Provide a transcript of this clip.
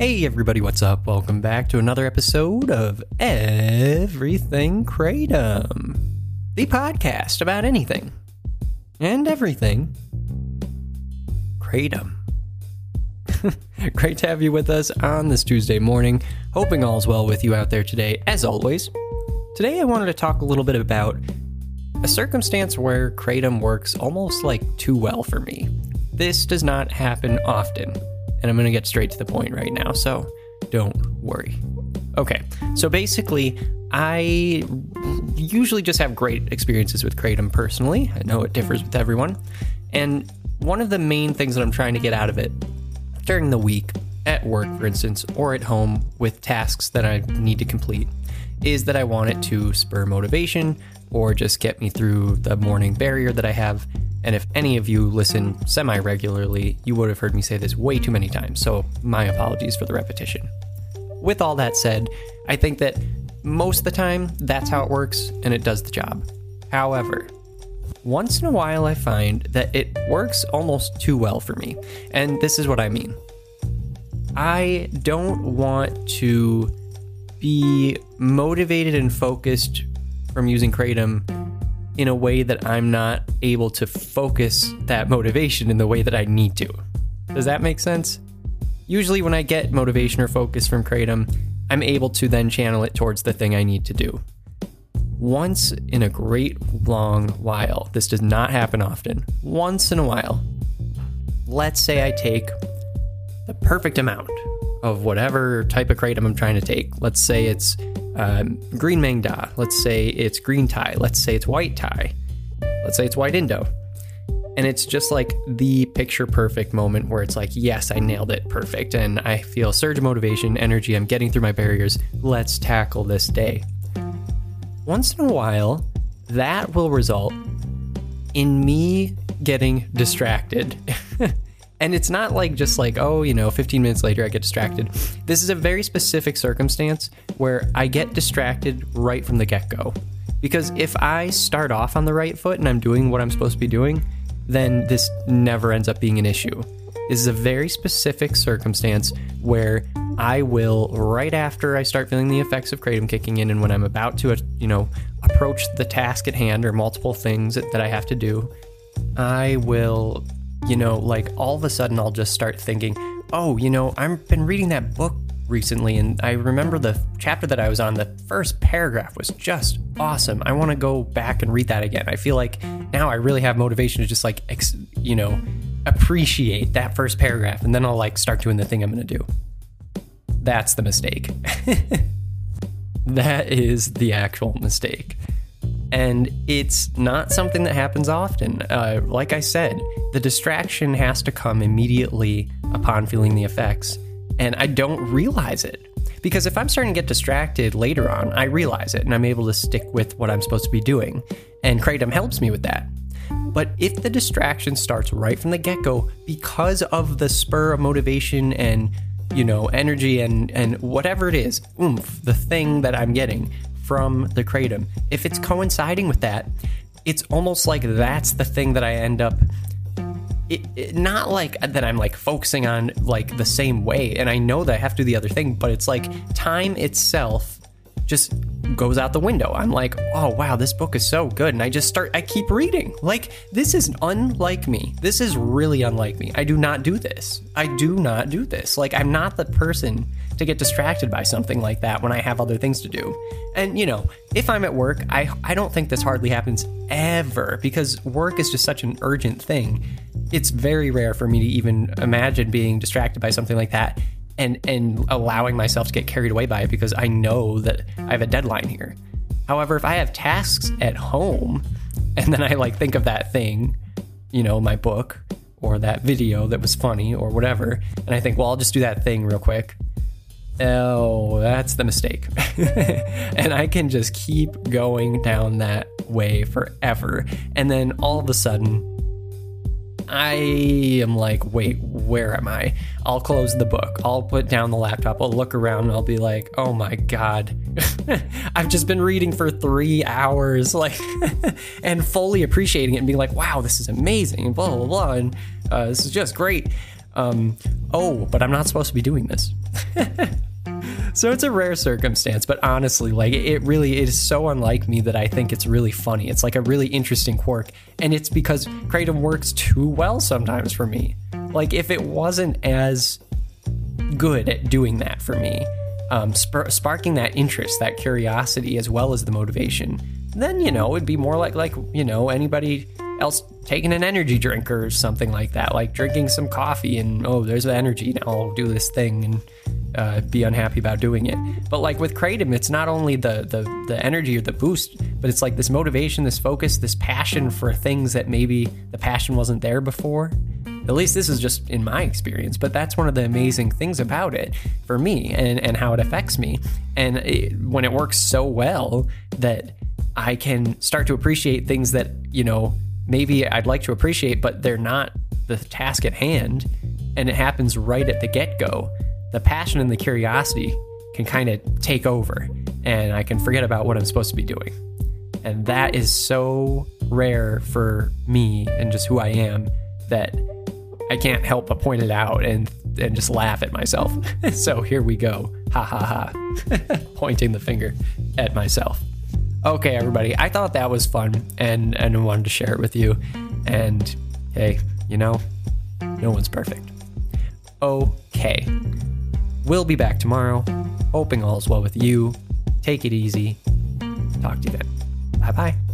Hey everybody, what's up? Welcome back to another episode of Everything Kratom, the podcast about anything and everything Kratom. Great to have you with us on this Tuesday morning. Hoping all's well with you out there today, as always. Today I wanted to talk a little bit about a circumstance where Kratom works almost like too well for me. This does not happen often and I'm going to get straight to the point right now, so don't worry. Okay, so basically, I usually just have great experiences with Kratom personally. I know it differs with everyone. And one of the main things that I'm trying to get out of it during the week, at work, for instance, or at home with tasks that I need to complete, is that I want it to spur motivation or just get me through the morning barrier that I have and if any of you listen semi regularly, you would have heard me say this way too many times, so my apologies for the repetition. With all that said, I think that most of the time that's how it works and it does the job. However, once in a while I find that it works almost too well for me, and this is what I mean. I don't want to be motivated and focused from using Kratom in a way that I'm not able to focus that motivation in the way that I need to. Does that make sense? Usually, when I get motivation or focus from Kratom, I'm able to then channel it towards the thing I need to do. Once in a great long while, this does not happen often, once in a while, let's say I take the perfect amount of whatever type of kratom I'm trying to take. Let's say it's um, green Maeng Da. Let's say it's green Thai. Let's say it's white Thai. Let's say it's white Indo. And it's just like the picture perfect moment where it's like, yes, I nailed it perfect. And I feel surge of motivation, energy. I'm getting through my barriers. Let's tackle this day. Once in a while, that will result in me getting distracted. And it's not like just like, oh, you know, 15 minutes later I get distracted. This is a very specific circumstance where I get distracted right from the get go. Because if I start off on the right foot and I'm doing what I'm supposed to be doing, then this never ends up being an issue. This is a very specific circumstance where I will, right after I start feeling the effects of kratom kicking in, and when I'm about to, uh, you know, approach the task at hand or multiple things that I have to do, I will you know, like all of a sudden I'll just start thinking, oh, you know, I've been reading that book recently and I remember the chapter that I was on, the first paragraph was just awesome. I want to go back and read that again. I feel like now I really have motivation to just like, ex- you know, appreciate that first paragraph and then I'll like start doing the thing I'm going to do. That's the mistake. that is the actual mistake and it's not something that happens often. Uh, like I said, the distraction has to come immediately upon feeling the effects, and I don't realize it. Because if I'm starting to get distracted later on, I realize it and I'm able to stick with what I'm supposed to be doing. And Kratom helps me with that. But if the distraction starts right from the get go because of the spur of motivation and you know energy and and whatever it is oomph the thing that i'm getting from the kratom, if it's coinciding with that, it's almost like that's the thing that I end up it, it, not like that I'm like focusing on like the same way and I know that I have to do the other thing, but it's like time itself just goes out the window. I'm like, "Oh wow, this book is so good." And I just start I keep reading. Like this is unlike me. This is really unlike me. I do not do this. I do not do this. Like I'm not the person to get distracted by something like that when I have other things to do. And you know, if I'm at work, I I don't think this hardly happens ever because work is just such an urgent thing. It's very rare for me to even imagine being distracted by something like that and and allowing myself to get carried away by it because I know that I have a deadline here. However, if I have tasks at home and then I like think of that thing, you know, my book or that video that was funny or whatever, and I think, well, I'll just do that thing real quick oh, that's the mistake. and I can just keep going down that way forever. And then all of a sudden, I am like, wait, where am I? I'll close the book. I'll put down the laptop. I'll look around and I'll be like, oh my God. I've just been reading for three hours, like, and fully appreciating it and being like, wow, this is amazing, blah, blah, blah. And uh, this is just great. Um, oh, but I'm not supposed to be doing this. so it's a rare circumstance, but honestly, like it really it is so unlike me that I think it's really funny. It's like a really interesting quirk, and it's because Kratom works too well sometimes for me. Like if it wasn't as good at doing that for me, um, sp- sparking that interest, that curiosity, as well as the motivation, then you know it'd be more like like you know anybody else taking an energy drink or something like that, like drinking some coffee and oh, there's the energy. Now I'll do this thing and uh, be unhappy about doing it. But like with kratom, it's not only the, the the energy or the boost, but it's like this motivation, this focus, this passion for things that maybe the passion wasn't there before. At least this is just in my experience, but that's one of the amazing things about it for me and, and how it affects me. And it, when it works so well that I can start to appreciate things that, you know, maybe I'd like to appreciate, but they're not the task at hand, and it happens right at the get go, the passion and the curiosity can kind of take over, and I can forget about what I'm supposed to be doing. And that is so rare for me and just who I am that I can't help but point it out and and just laugh at myself. so here we go. Ha ha ha. Pointing the finger at myself. Okay, everybody. I thought that was fun and and wanted to share it with you. And hey, you know, no one's perfect. Okay. We'll be back tomorrow. Hoping all's well with you. Take it easy. Talk to you then. Bye bye.